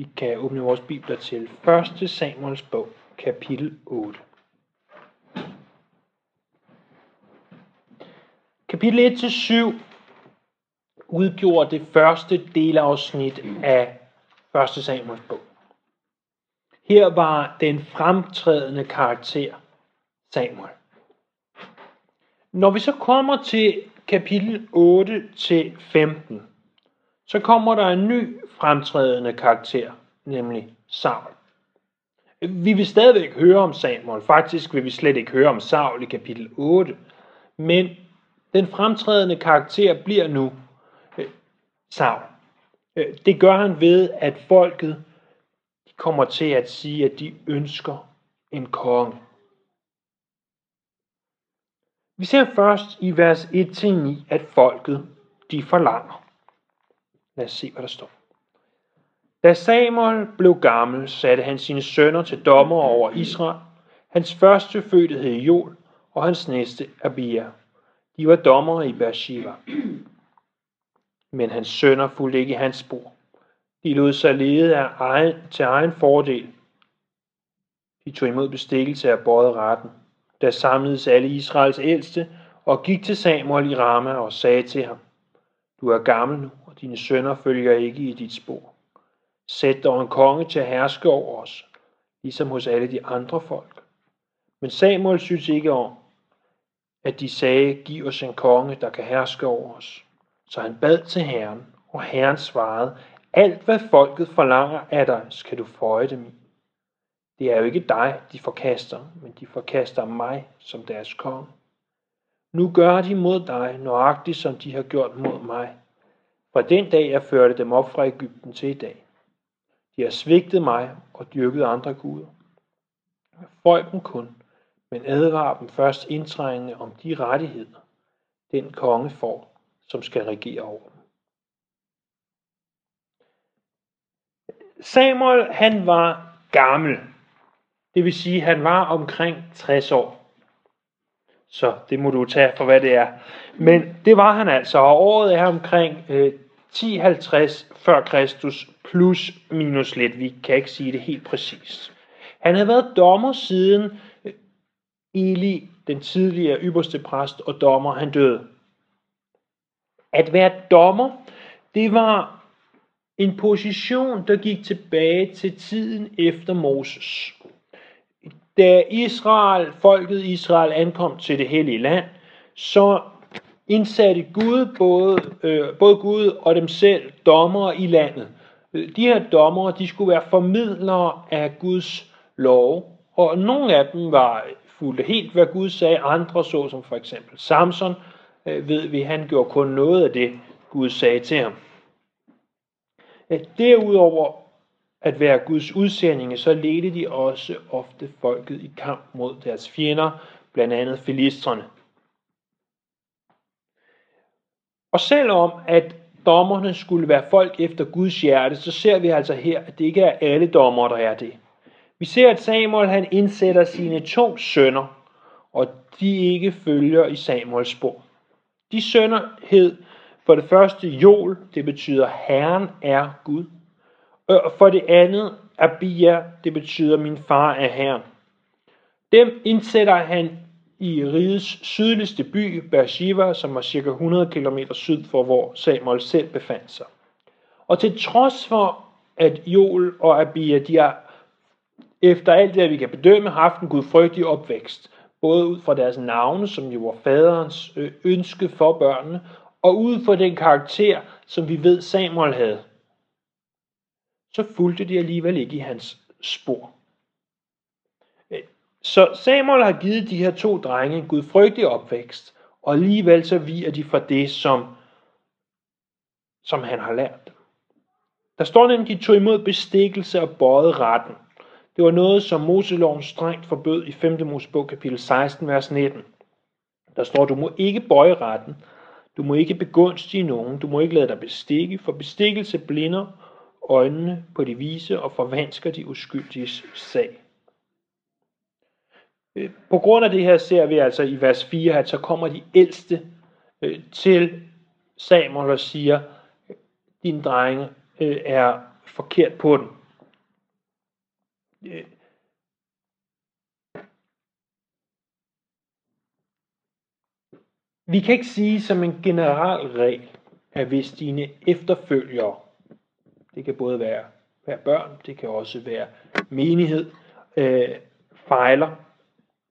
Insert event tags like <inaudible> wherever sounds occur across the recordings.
Vi kan åbne vores bibler til 1. Samuels bog, kapitel 8. Kapitel 1-7 udgjorde det første delafsnit af 1. Samuels bog. Her var den fremtrædende karakter Samuel. Når vi så kommer til kapitel 8 til 15, så kommer der en ny fremtrædende karakter, nemlig Saul. Vi vil stadigvæk høre om Samuel. Faktisk vil vi slet ikke høre om Saul i kapitel 8. Men den fremtrædende karakter bliver nu øh, Saul. Øh, det gør han ved, at folket de kommer til at sige, at de ønsker en konge. Vi ser først i vers 1-9, at folket de forlanger. Lad os se, hvad der står. Da Samuel blev gammel, satte han sine sønner til dommer over Israel. Hans første fødte hed Joel, og hans næste Abia. De var dommere i Beersheba. Men hans sønner fulgte ikke i hans spor. De lod sig lede af egen, til egen fordel. De tog imod bestikkelse af både retten. Der samledes alle Israels ældste og gik til Samuel i Rama og sagde til ham, Du er gammel nu, dine sønner følger ikke i dit spor. Sæt dog en konge til at herske over os, ligesom hos alle de andre folk. Men Samuel synes ikke om, at de sagde, giv os en konge, der kan herske over os. Så han bad til Herren, og Herren svarede, alt hvad folket forlanger af dig, skal du føje dem i. Det er jo ikke dig, de forkaster, men de forkaster mig som deres konge. Nu gør de mod dig, nøjagtigt som de har gjort mod mig. Fra den dag, jeg førte dem op fra Ægypten til i dag. De har svigtet mig og dyrket andre guder. Føj dem kun, men advar dem først indtrængende om de rettigheder, den konge får, som skal regere over dem. Samuel, han var gammel. Det vil sige, han var omkring 60 år. Så det må du tage for, hvad det er. Men det var han altså, og året er omkring øh, 1050 før Kristus plus minus lidt. Vi kan ikke sige det helt præcist. Han havde været dommer siden øh, Eli, den tidligere ypperste præst og dommer, han døde. At være dommer, det var en position, der gik tilbage til tiden efter Moses. Da Israel, folket Israel ankom til det hellige land, så indsatte Gud både, øh, både Gud og dem selv dommere i landet. De her dommere, de skulle være formidlere af Guds lov, og nogle af dem var fulgte helt, hvad Gud sagde, andre så som for eksempel Samson, øh, ved vi, han gjorde kun noget af det, Gud sagde til ham. Øh, derudover at være Guds udsendinge, så ledte de også ofte folket i kamp mod deres fjender, blandt andet filistrene. Og selvom at dommerne skulle være folk efter Guds hjerte, så ser vi altså her, at det ikke er alle dommer, der er det. Vi ser, at Samuel han indsætter sine to sønner, og de ikke følger i Samuels spor. De sønner hed for det første Jol, det betyder Herren er Gud. Øh, og for det andet Abia, det betyder min far er Herren. Dem indsætter han i rigets sydligste by, Beersheba, som var cirka 100 km syd for, hvor Samuel selv befandt sig. Og til trods for, at Joel og Abia, de har efter alt det, vi kan bedømme, haft en gudfrygtig opvækst, både ud fra deres navne, som jo var faderens øh, ønske for børnene, og ud fra den karakter, som vi ved Samuel havde, så fulgte de alligevel ikke i hans spor. Øh, så Samuel har givet de her to drenge en gudfrygtig opvækst, og alligevel så viger de for det, som, som han har lært Der står nemlig, de tog imod bestikkelse og bøjede retten. Det var noget, som Moseloven strengt forbød i 5. Mosebog kapitel 16, vers 19. Der står, du må ikke bøje retten, du må ikke begunstige nogen, du må ikke lade dig bestikke, for bestikkelse blinder øjnene på de vise og forvansker de uskyldiges sag. Øh, på grund af det her ser vi altså i vers 4, at så kommer de ældste øh, til Samuel og siger, din dreng øh, er forkert på den. Vi kan ikke sige som en generel regel, at hvis dine efterfølgere, det kan både være, være børn, det kan også være menighed, øh, fejler,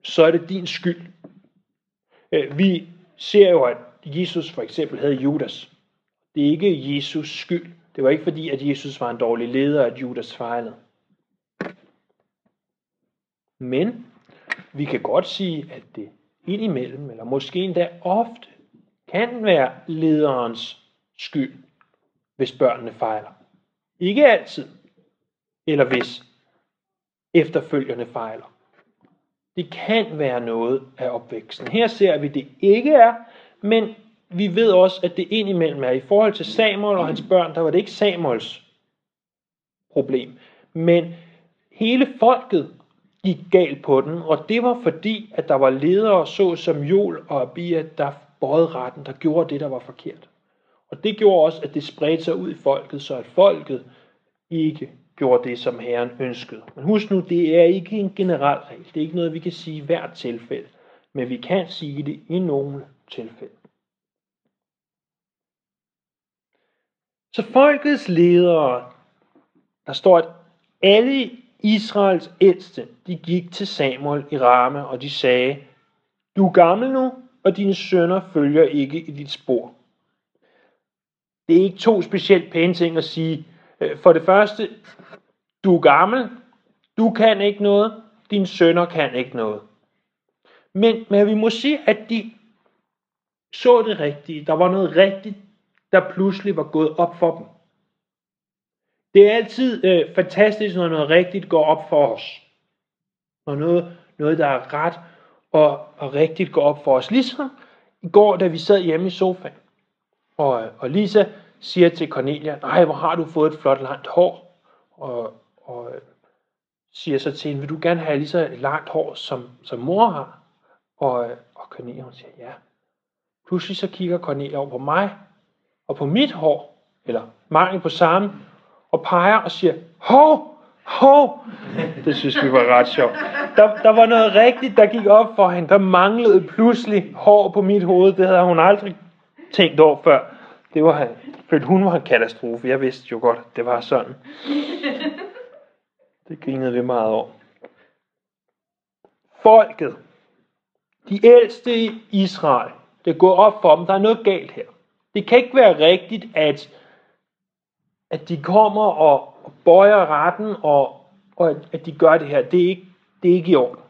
så er det din skyld. Øh, vi ser jo, at Jesus for eksempel havde Judas. Det er ikke Jesus skyld. Det var ikke fordi, at Jesus var en dårlig leder, at Judas fejlede. Men vi kan godt sige, at det indimellem, eller måske endda ofte, kan være lederens skyld, hvis børnene fejler. Ikke altid, eller hvis efterfølgende fejler. Det kan være noget af opvæksten. Her ser vi, at det ikke er, men vi ved også, at det indimellem er. I forhold til Samuel og hans børn, der var det ikke Samuels problem. Men hele folket gik galt på den, og det var fordi, at der var ledere så som Jol og Abia, der bøjede retten, der gjorde det, der var forkert. Og det gjorde også, at det spredte sig ud i folket, så at folket ikke gjorde det, som Herren ønskede. Men husk nu, det er ikke en generel regel. Det er ikke noget, vi kan sige i hvert tilfælde. Men vi kan sige det i nogle tilfælde. Så folkets ledere, der står, at alle Israels ældste, de gik til Samuel i Rame, og de sagde, du er gammel nu, og dine sønner følger ikke i dit spor. Det er ikke to specielt pæne ting at sige. Øh, for det første, du er gammel, du kan ikke noget, dine sønner kan ikke noget. Men, men vi må sige, at de så det rigtige. Der var noget rigtigt, der pludselig var gået op for dem. Det er altid øh, fantastisk, når noget rigtigt går op for os. Når noget, noget der er ret og, og rigtigt går op for os. Ligesom i går, da vi sad hjemme i sofaen, og, og Lisa siger til Cornelia, nej, hvor har du fået et flot langt hår. Og, og siger så til hende, vil du gerne have lige så langt hår, som, som mor har? Og, og Cornelia, hun siger, ja. Pludselig så kigger Cornelia over på mig, og på mit hår, eller mangel på samme, og peger og siger, hov, hov. <laughs> Det synes vi var ret sjovt. Der, der var noget rigtigt, der gik op for hende. Der manglede pludselig hår på mit hoved. Det havde hun aldrig tænkt over før. Det var, følte hun var en katastrofe. Jeg vidste jo godt, at det var sådan. Det grinede vi meget over. Folket, de ældste i Israel, det går op for dem, der er noget galt her. Det kan ikke være rigtigt, at, at de kommer og, bøjer retten, og, og at de gør det her. Det er ikke, det er ikke i orden.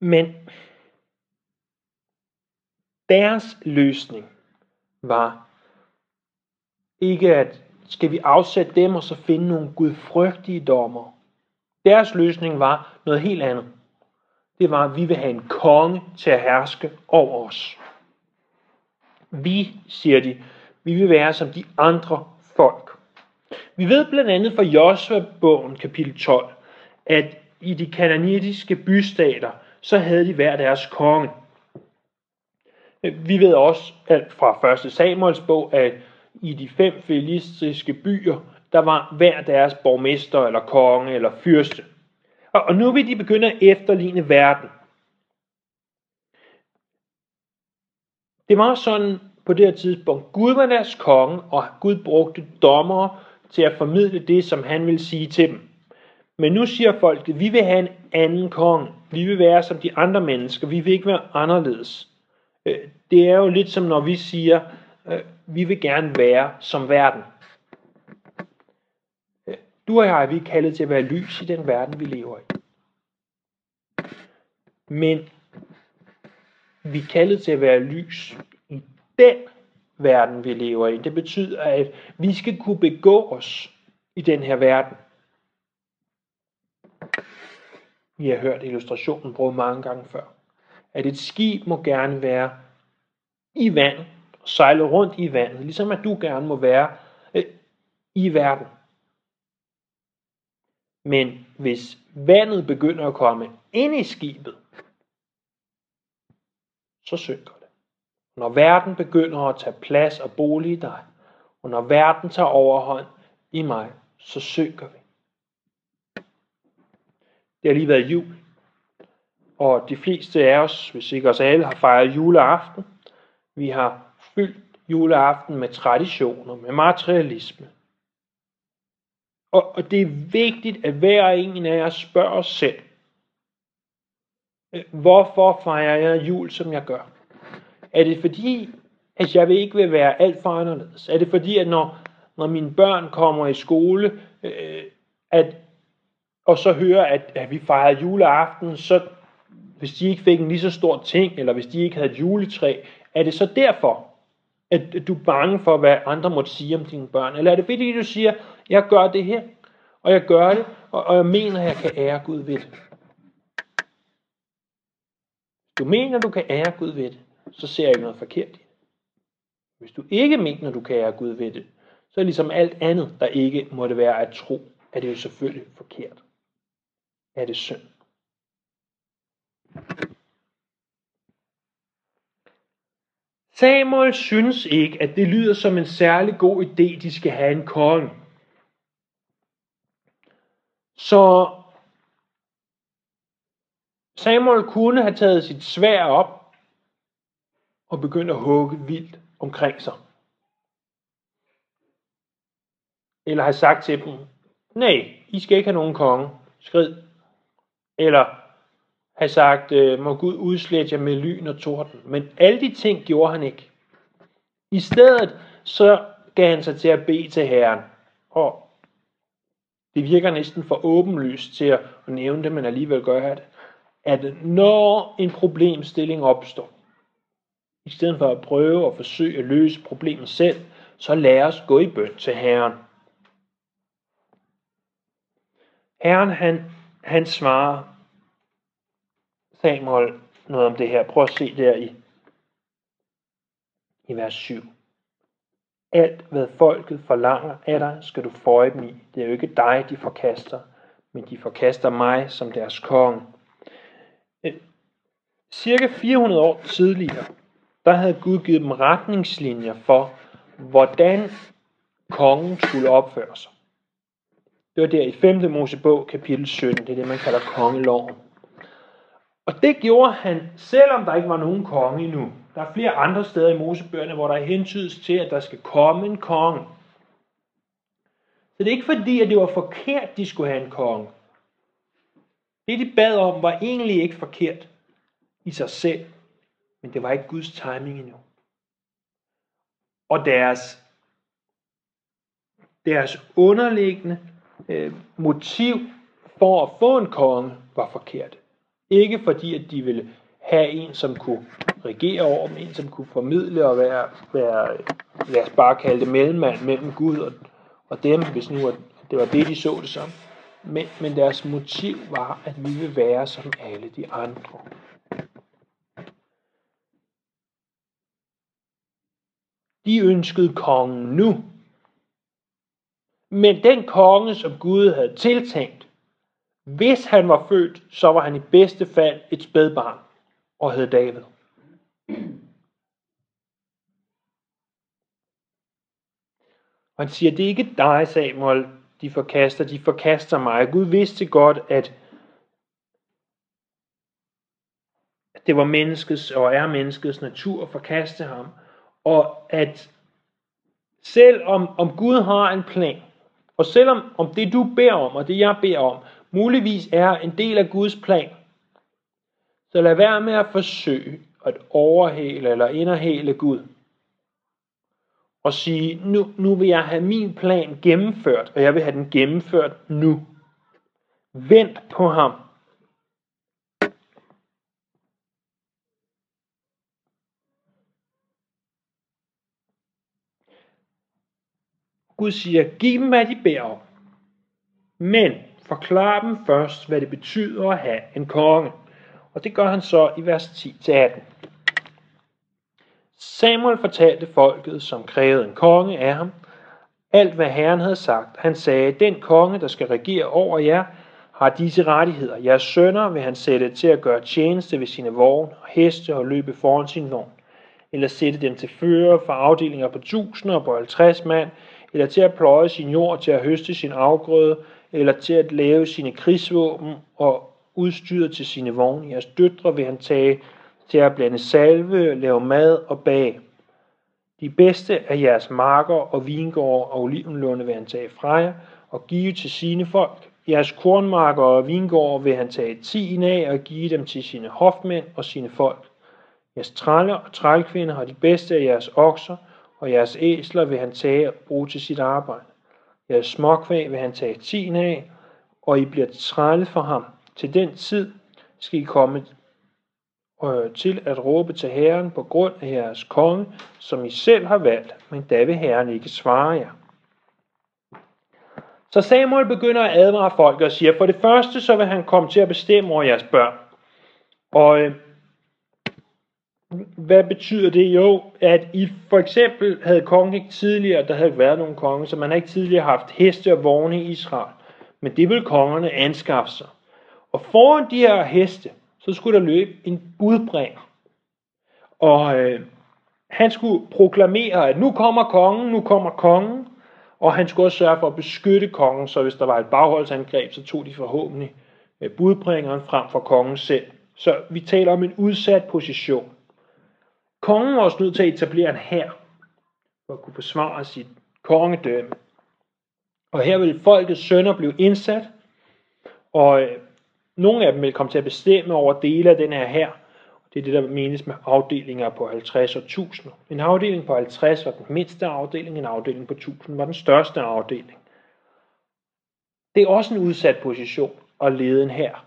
Men deres løsning var ikke at skal vi afsætte dem og så finde nogle gudfrygtige dommer. Deres løsning var noget helt andet. Det var, at vi vil have en konge til at herske over os. Vi, siger de, vi vil være som de andre folk. Vi ved blandt andet fra Josua-bogen kapitel 12, at i de kananitiske bystater, så havde de hver deres konge. Vi ved også at fra 1. Samuels bog, at i de fem filistiske byer, der var hver deres borgmester eller konge eller fyrste. Og nu vil de begynde at efterligne verden. Det var sådan på det her tidspunkt. Gud var deres konge, og Gud brugte dommere til at formidle det, som han ville sige til dem. Men nu siger folket, vi vil have en anden konge. Vi vil være som de andre mennesker. Vi vil ikke være anderledes. Øh, det er jo lidt som når vi siger, øh, vi vil gerne være som verden. Øh, du og jeg, vi er kaldet til at være lys i den verden, vi lever i. Men vi er kaldet til at være lys i den verden, vi lever i. Det betyder, at vi skal kunne begå os i den her verden. Vi har hørt illustrationen brugt mange gange før. At et skib må gerne være i vand, sejle rundt i vandet, ligesom at du gerne må være øh, i verden. Men hvis vandet begynder at komme ind i skibet, så synker det. Når verden begynder at tage plads og bolig i dig, Og når verden tager overhånd i mig, så synker vi. Det har lige været jul. Og de fleste af os, hvis ikke os alle, har fejret juleaften. Vi har fyldt juleaften med traditioner, med materialisme. Og, og det er vigtigt, at hver en af os spørger os selv, øh, hvorfor fejrer jeg jul, som jeg gør? Er det fordi, at jeg vil ikke vil være alt for anderledes? Er det fordi, at når, når mine børn kommer i skole, øh, at, og så hører, at, at vi fejrer juleaften, så hvis de ikke fik en lige så stor ting, eller hvis de ikke havde et juletræ, er det så derfor, at du er bange for, hvad andre måtte sige om dine børn? Eller er det fordi, du siger, jeg gør det her, og jeg gør det, og, og jeg mener, at jeg kan ære Gud ved det? Du mener, du kan ære Gud ved det, så ser jeg ikke noget forkert i det. Hvis du ikke mener, du kan ære Gud ved det, så er ligesom alt andet, der ikke måtte være at tro, at det jo selvfølgelig forkert. Er det synd? Samuel synes ikke, at det lyder som en særlig god idé, de skal have en konge. Så Samuel kunne have taget sit svær op og begyndt at hugge vildt omkring sig. Eller have sagt til dem, nej, I skal ikke have nogen konge, skrid. Eller have sagt, øh, må Gud udslette jer med lyn og torden. Men alle de ting gjorde han ikke. I stedet så gav han sig til at bede til Herren. Og det virker næsten for åbenlyst til at nævne det, men alligevel gør det. At når en problemstilling opstår, i stedet for at prøve at forsøge at løse problemet selv, så lad os gå i bøn til Herren. Herren han, han svarer Samuel noget om det her. Prøv at se der i, i vers 7. Alt, hvad folket forlanger af dig, skal du føje dem i. Det er jo ikke dig, de forkaster, men de forkaster mig som deres konge. Øh, cirka 400 år tidligere, der havde Gud givet dem retningslinjer for, hvordan kongen skulle opføre sig. Det var der i 5. Mosebog, kapitel 17. Det er det, man kalder kongeloven. Og det gjorde han, selvom der ikke var nogen konge endnu. Der er flere andre steder i Mosebøgerne, hvor der er hentydes til, at der skal komme en konge. Så det er ikke fordi, at det var forkert, de skulle have en konge. Det, de bad om, var egentlig ikke forkert i sig selv, men det var ikke Guds timing endnu. Og deres, deres underliggende øh, motiv for at få en konge var forkert. Ikke fordi, at de ville have en, som kunne regere over dem, en, som kunne formidle og være, være lad os bare kalde det mellemmand mellem Gud og, og dem, hvis nu det var det, de så det som. Men, men deres motiv var, at vi vil være som alle de andre. De ønskede kongen nu. Men den konge, som Gud havde tiltænkt, hvis han var født, så var han i bedste fald et spædbarn og hed David. Og han siger, det er ikke dig, Samuel, de forkaster, de forkaster mig. Gud vidste godt, at det var menneskets og er menneskets natur at forkaste ham. Og at selvom om Gud har en plan, og selvom om det du beder om, og det jeg beder om, muligvis er en del af Guds plan, så lad være med at forsøge at overhale eller inderhale Gud. Og sige, nu, nu vil jeg have min plan gennemført, og jeg vil have den gennemført nu. Vent på ham. Gud siger, giv dem hvad de beder om. Men forklar dem først, hvad det betyder at have en konge. Og det gør han så i vers 10-18. Samuel fortalte folket, som krævede en konge af ham, alt hvad Herren havde sagt. Han sagde, den konge, der skal regere over jer, har disse rettigheder. Jeres sønner vil han sætte til at gøre tjeneste ved sine vogne og heste og løbe foran sin vogn. eller sætte dem til fører for afdelinger på tusinder og på 50 mand, eller til at pløje sin jord, til at høste sin afgrøde, eller til at lave sine krigsvåben og udstyret til sine vogne. Jeres døtre vil han tage til at blande salve, lave mad og bage. De bedste af jeres marker og vingårde og olivenlunde vil han tage fra jer og give til sine folk. Jeres kornmarker og vingårde vil han tage tien af og give dem til sine hofmænd og sine folk. Jeres træller og trælkvinder har de bedste af jeres okser, og jeres æsler vil han tage og bruge til sit arbejde. Jeres småkvæg vil han tage tien af, og I bliver trælle for ham. Til den tid skal I komme øh, til at råbe til Herren på grund af jeres konge, som I selv har valgt, men da vil Herren ikke svare jer. Så Samuel begynder at advare folk og siger, for det første så vil han komme til at bestemme over jeres børn. Og øh, hvad betyder det? Jo, at I for eksempel havde kongen ikke tidligere, der havde været nogen konge, så man har ikke tidligere haft heste og vogne i Israel. Men det vil kongerne anskaffe sig. Og foran de her heste, så skulle der løbe en budbringer. Og øh, han skulle proklamere, at nu kommer kongen, nu kommer kongen. Og han skulle også sørge for at beskytte kongen, så hvis der var et bagholdsangreb, så tog de forhåbentlig øh, budbringeren frem for kongen selv. Så vi taler om en udsat position. Kongen var også nødt til at etablere en hær, for at kunne forsvare sit kongedømme. Og her vil folkets sønner blive indsat, og øh, nogle af dem vil komme til at bestemme over dele af den her hær. Det er det, der menes med afdelinger på 50 og 1000. En afdeling på 50 var den mindste afdeling, en afdeling på 1000 var den største afdeling. Det er også en udsat position at lede en hær.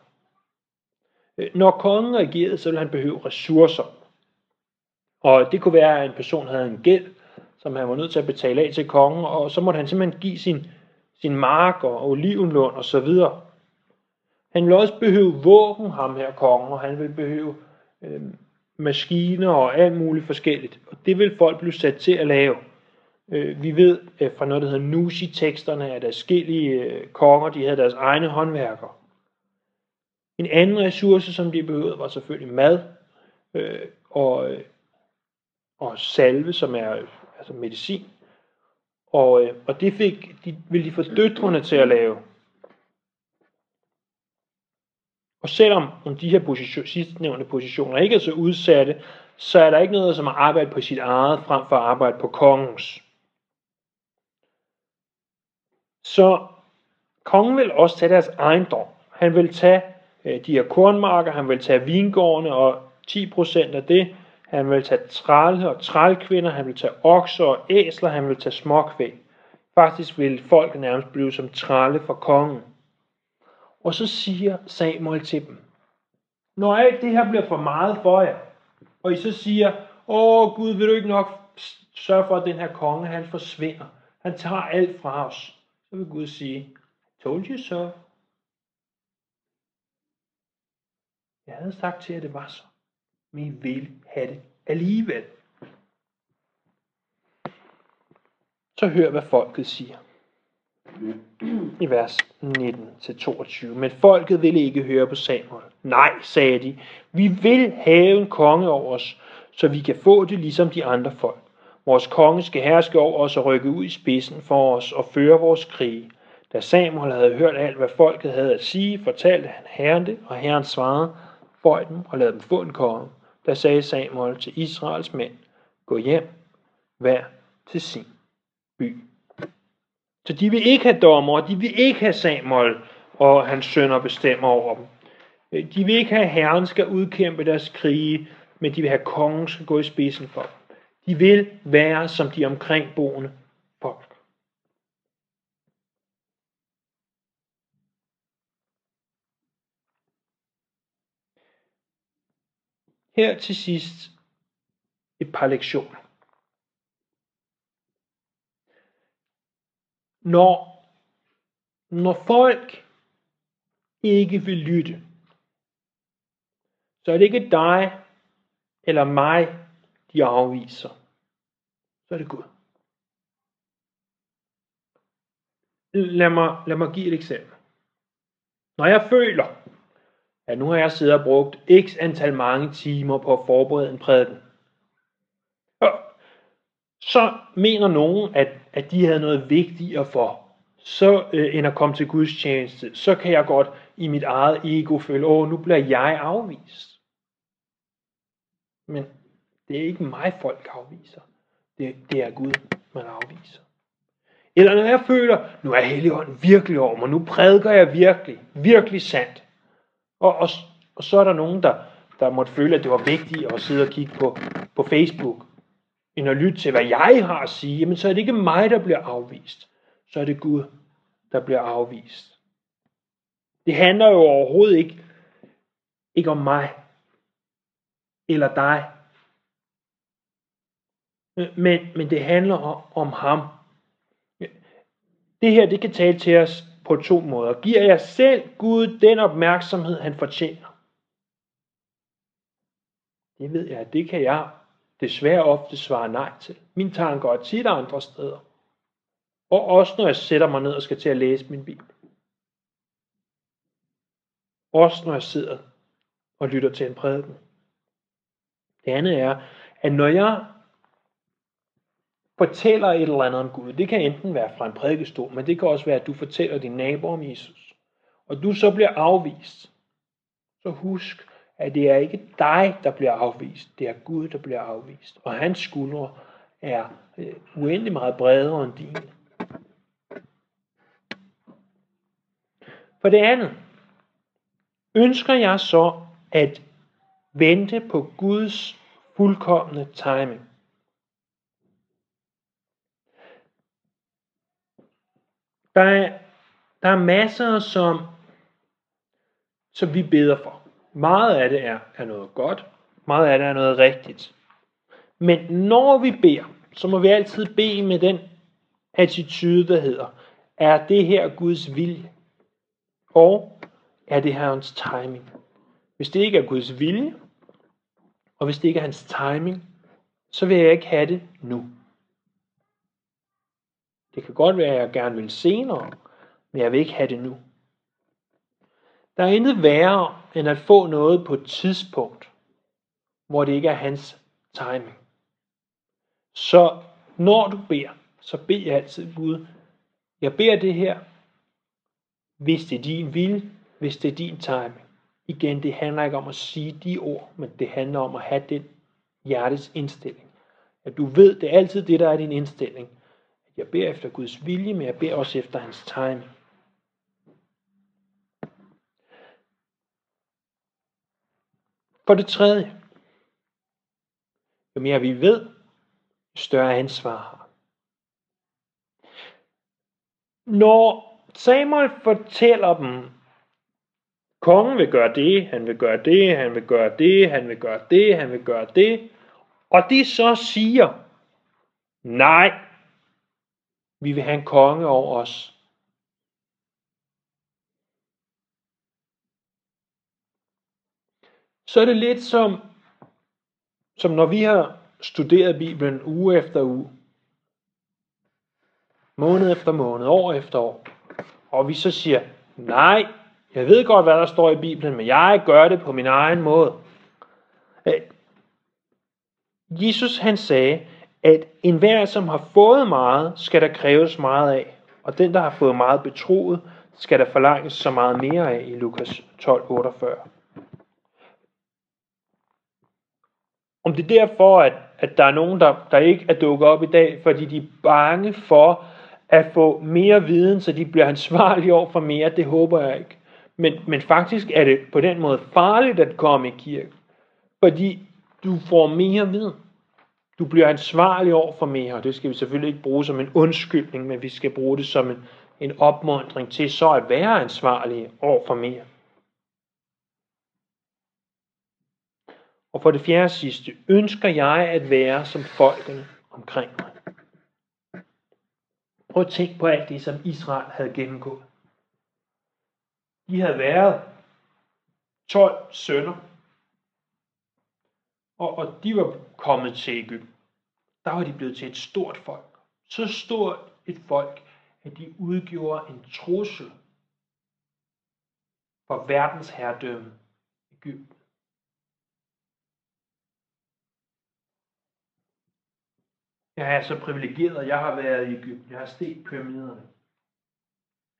Øh, når kongen regerede, så ville han behøve ressourcer. Og det kunne være, at en person havde en gæld, som han var nødt til at betale af til kongen, og så måtte han simpelthen give sin, sin mark og olivenlund og så videre. Han ville også behøve våben, ham her kongen, og han vil behøve øh, maskiner og alt muligt forskelligt. Og det vil folk blive sat til at lave. Øh, vi ved øh, fra noget, der hedder Nusi-teksterne, at forskellige øh, konger, de havde deres egne håndværker. En anden ressource, som de behøvede, var selvfølgelig mad øh, og, øh, og salve, som er altså medicin. Og, øh, og det fik, de, ville de få døtrene til at lave. Og selvom de her position, sidstnævnte positioner ikke er så udsatte, så er der ikke noget som at arbejde på sit eget, frem for at arbejde på kongens. Så kongen vil også tage deres ejendom. Han vil tage øh, de her kornmarker, han vil tage vingårdene og 10% af det. Han vil tage trælle og trælkvinder, han vil tage okser og æsler, han vil tage småkvæg. Faktisk vil folk nærmest blive som trælle for kongen. Og så siger Samuel til dem, når alt det her bliver for meget for jer, og I så siger, åh Gud, vil du ikke nok sørge for, at den her konge, han forsvinder. Han tager alt fra os. Så vil Gud sige, told you so. Jeg havde sagt til jer, at det var så. Men I vil have det alligevel. Så hør, hvad folket siger i vers 19-22. Men folket ville ikke høre på Samuel. Nej, sagde de, vi vil have en konge over os, så vi kan få det ligesom de andre folk. Vores konge skal herske over os og rykke ud i spidsen for os og føre vores krige. Da Samuel havde hørt alt, hvad folket havde at sige, fortalte han herren det, og herren svarede, bøj dem og lad dem få en konge. Da sagde Samuel til Israels mænd, gå hjem, hver til sin by. Så de vil ikke have dommer, de vil ikke have Samuel og hans sønner bestemmer over dem. De vil ikke have, at herren skal udkæmpe deres krige, men de vil have, at kongen skal gå i spidsen for dem. De vil være som de omkringboende folk. Her til sidst et par lektioner. Når, når folk ikke vil lytte, så er det ikke dig eller mig, de afviser. Så er det Gud. Lad mig, lad mig give et eksempel. Når jeg føler, at nu har jeg siddet og brugt x antal mange timer på at forberede en prædiken, Og så mener nogen, at, at de havde noget vigtigere for, så øh, end at komme til Guds tjeneste, så kan jeg godt i mit eget ego føle, åh, nu bliver jeg afvist. Men det er ikke mig, folk afviser. Det, det er Gud, man afviser. Eller når jeg føler, nu er Helligånden virkelig over mig, nu prædiker jeg virkelig, virkelig sandt. Og, og, og så er der nogen, der, der måtte føle, at det var vigtigt at sidde og kigge på, på Facebook, end at lytte til, hvad jeg har at sige, jamen så er det ikke mig, der bliver afvist. Så er det Gud, der bliver afvist. Det handler jo overhovedet ikke, ikke om mig eller dig. Men, men det handler om, om ham. Det her, det kan tale til os på to måder. Giver jeg selv Gud den opmærksomhed, han fortjener? Det ved jeg, det kan jeg desværre ofte svare nej til. Min tanker er tit andre steder. Og også når jeg sætter mig ned og skal til at læse min bibel. Også når jeg sidder og lytter til en prædiken. Det andet er, at når jeg fortæller et eller andet om Gud, det kan enten være fra en prædikestol, men det kan også være, at du fortæller din nabo om Jesus, og du så bliver afvist, så husk, at det er ikke dig, der bliver afvist, det er Gud, der bliver afvist. Og hans skuldre er øh, uendelig meget bredere end dine. For det andet, ønsker jeg så at vente på Guds fuldkommende timing. Der er, der er masser, som, som vi beder for. Meget af det er, er noget godt, meget af det er noget rigtigt. Men når vi beder, så må vi altid bede med den attitude, der hedder, er det her Guds vilje? Og er det her hans timing? Hvis det ikke er Guds vilje, og hvis det ikke er hans timing, så vil jeg ikke have det nu. Det kan godt være, at jeg gerne vil senere, men jeg vil ikke have det nu. Der er intet værre, end at få noget på et tidspunkt, hvor det ikke er hans timing. Så når du beder, så bed jeg altid Gud, jeg beder det her, hvis det er din vilje, hvis det er din timing. Igen, det handler ikke om at sige de ord, men det handler om at have den hjertets indstilling. At du ved, det er altid det, der er din indstilling. Jeg beder efter Guds vilje, men jeg beder også efter hans timing. For det tredje, jo mere vi ved, jo større ansvar har. Når Samuel fortæller dem, kongen vil gøre det, han vil gøre det, han vil gøre det, han vil gøre det, han vil gøre det, og de så siger, nej, vi vil have en konge over os. Så er det lidt som, som når vi har studeret Bibelen uge efter uge, måned efter måned, år efter år, og vi så siger, nej, jeg ved godt, hvad der står i Bibelen, men jeg gør det på min egen måde. Øh, Jesus han sagde, at enhver, som har fået meget, skal der kræves meget af. Og den, der har fået meget betroet, skal der forlanges så meget mere af i Lukas 12, 48. Om det er derfor, at, at der er nogen, der, der ikke er dukket op i dag, fordi de er bange for at få mere viden, så de bliver ansvarlige over for mere, det håber jeg ikke. Men, men faktisk er det på den måde farligt at komme i kirke, fordi du får mere viden. Du bliver ansvarlig over for mere, og det skal vi selvfølgelig ikke bruge som en undskyldning, men vi skal bruge det som en, en opmundring til så at være ansvarlige over for mere. Og for det fjerde sidste, ønsker jeg at være som folkene omkring mig. Prøv at tænke på alt det, som Israel havde gennemgået. De havde været 12 sønner, og, og de var kommet til Ægypten. Der var de blevet til et stort folk. Så stort et folk, at de udgjorde en trussel for verdens herredømme Ægypten. Jeg er så privilegeret, jeg har været i Ægypten. Jeg har set pyramiderne.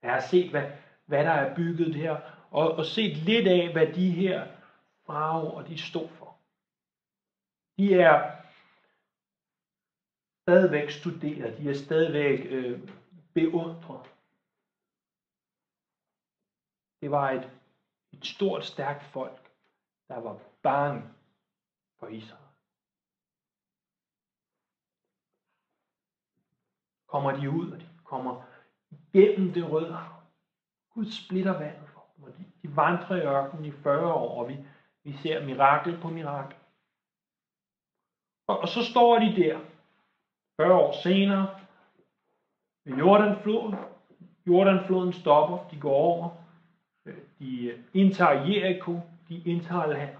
Jeg har set, hvad, hvad der er bygget her, og, og set lidt af, hvad de her og de stod for. De er stadigvæk studerer, de er stadigvæk øh, beundret. Det var et, et stort, stærkt folk, der var bange for Israel. Kommer de ud, og de kommer gennem det røde hav. Gud splitter vandet for dem, og de, de vandrer i ørkenen i 40 år, og vi, vi ser mirakel på mirakel. Og, og så står de der, 40 år senere, ved Jordanfloden. Jordanfloden stopper, de går over, øh, de øh, indtager Jericho, de indtager land,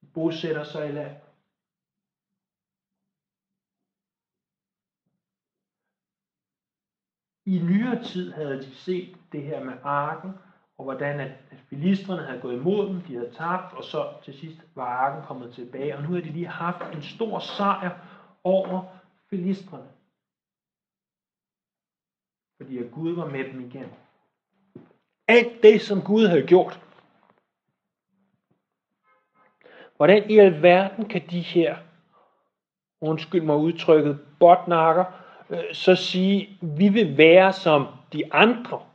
de bosætter sig i land. I nyere tid havde de set det her med arken, og hvordan at filistrene havde gået imod dem, de havde tabt, og så til sidst var arken kommet tilbage, og nu havde de lige haft en stor sejr over filistrene. Fordi at Gud var med dem igen. Alt det, som Gud havde gjort. Hvordan i alverden kan de her, undskyld mig udtrykket, botnakker, øh, så sige, vi vil være som de andre.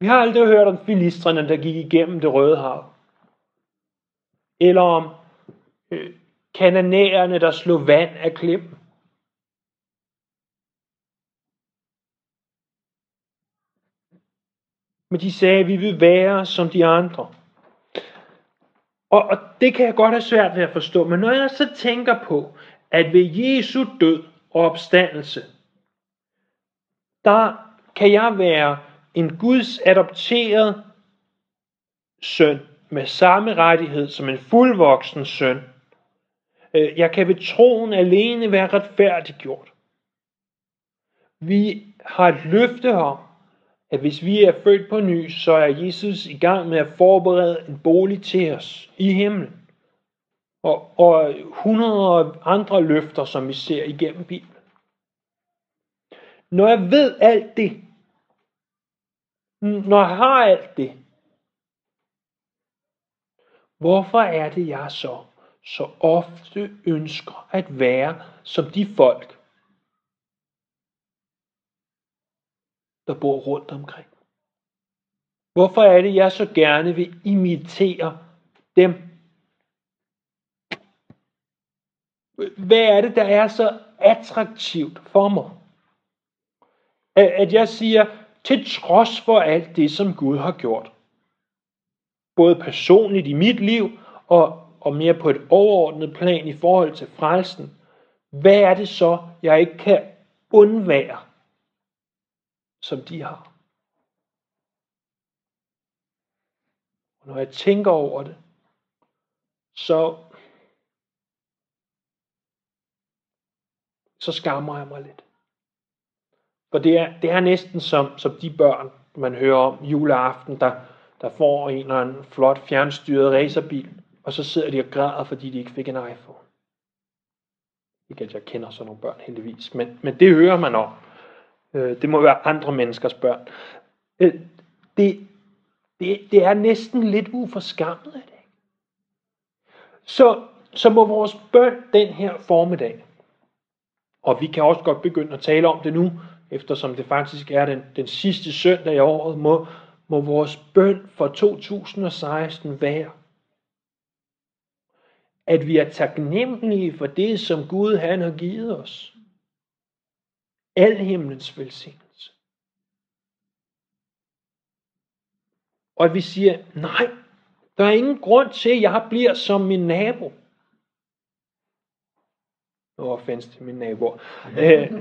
Vi har aldrig hørt om filistrene, der gik igennem det røde hav. Eller om øh, kananæerne, der slog vand af klippen. Men de sagde, vi vil være som de andre. Og, og det kan jeg godt have svært ved at forstå. Men når jeg så tænker på, at ved Jesu død og opstandelse, der kan jeg være en Guds adopteret søn med samme rettighed som en fuldvoksen søn. Øh, jeg kan ved troen alene være retfærdiggjort. Vi har et løfte om, at hvis vi er født på ny, så er Jesus i gang med at forberede en bolig til os i himlen. Og, og hundrede andre løfter, som vi ser igennem Bibelen. Når jeg ved alt det, når jeg har alt det, hvorfor er det, jeg så så ofte ønsker at være som de folk, der bor rundt omkring? Hvorfor er det, jeg så gerne vil imitere dem? Hvad er det, der er så attraktivt for mig? At jeg siger, til trods for alt det, som Gud har gjort. Både personligt i mit liv og, og mere på et overordnet plan i forhold til frelsen. Hvad er det så, jeg ikke kan undvære, som de har? Og når jeg tænker over det, så, så skammer jeg mig lidt. For det er, det er næsten som, som de børn, man hører om juleaften, der, der får en eller anden flot fjernstyret racerbil, og så sidder de og græder, fordi de ikke fik en iPhone. Ikke at jeg kender sådan nogle børn heldigvis, men, men det hører man om. Øh, det må være andre menneskers børn. Øh, det, det, det er næsten lidt uforskammet af det. Så, så må vores bøn den her formiddag, og vi kan også godt begynde at tale om det nu, eftersom det faktisk er den, den sidste søndag i året, må, må vores bøn for 2016 være, at vi er taknemmelige for det, som Gud han har givet os. Al himlens velsignelse. Og at vi siger, nej, der er ingen grund til, at jeg bliver som min nabo. No offense til min naboer. Øh,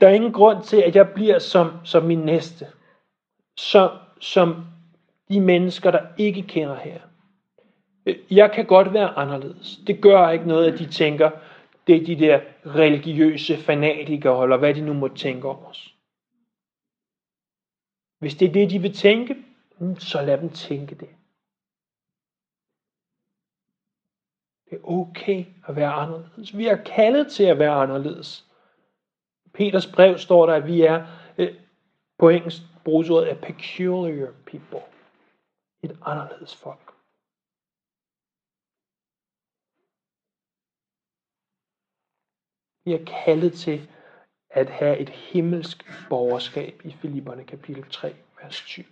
der er ingen grund til, at jeg bliver som, som min næste. Som, som de mennesker, der ikke kender her. Øh, jeg kan godt være anderledes. Det gør ikke noget, at de tænker, det er de der religiøse fanatikere, eller hvad de nu må tænke om os. Hvis det er det, de vil tænke, mm, så lad dem tænke det. Det er okay at være anderledes. Vi er kaldet til at være anderledes. I Peters brev står der, at vi er, øh, på engelsk bruges ordet, a peculiar people. Et anderledes folk. Vi er kaldet til at have et himmelsk borgerskab i Filipperne kapitel 3, vers 20.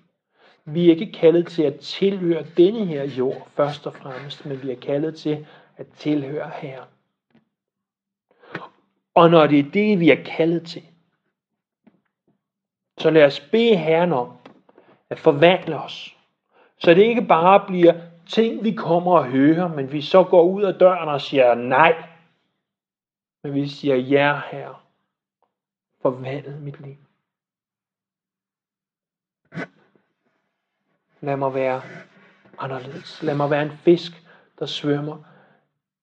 Vi er ikke kaldet til at tilhøre denne her jord først og fremmest, men vi er kaldet til at tilhøre Herren. Og når det er det, vi er kaldet til, så lad os bede Herren om at forvandle os. Så det ikke bare bliver ting, vi kommer og hører, men vi så går ud af døren og siger nej. Men vi siger ja, Herre. forvandl mit liv. Lad mig være anderledes. Lad mig være en fisk, der svømmer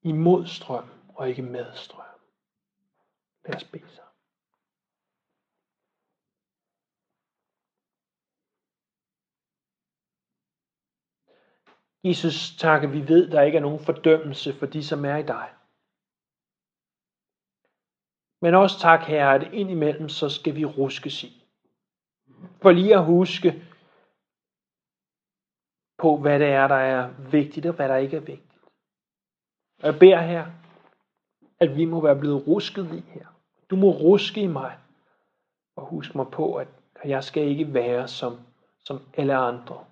imod strøm og ikke med strøm. Lad os bede sig. Jesus, tak, at vi ved, at der ikke er nogen fordømmelse for de, som er i dig. Men også tak, Herre, at indimellem så skal vi ruskes i. For lige at huske på, hvad det er, der er vigtigt, og hvad der ikke er vigtigt. Og jeg beder her, at vi må være blevet rusket i her. Du må ruske i mig, og husk mig på, at jeg skal ikke være som, som alle andre.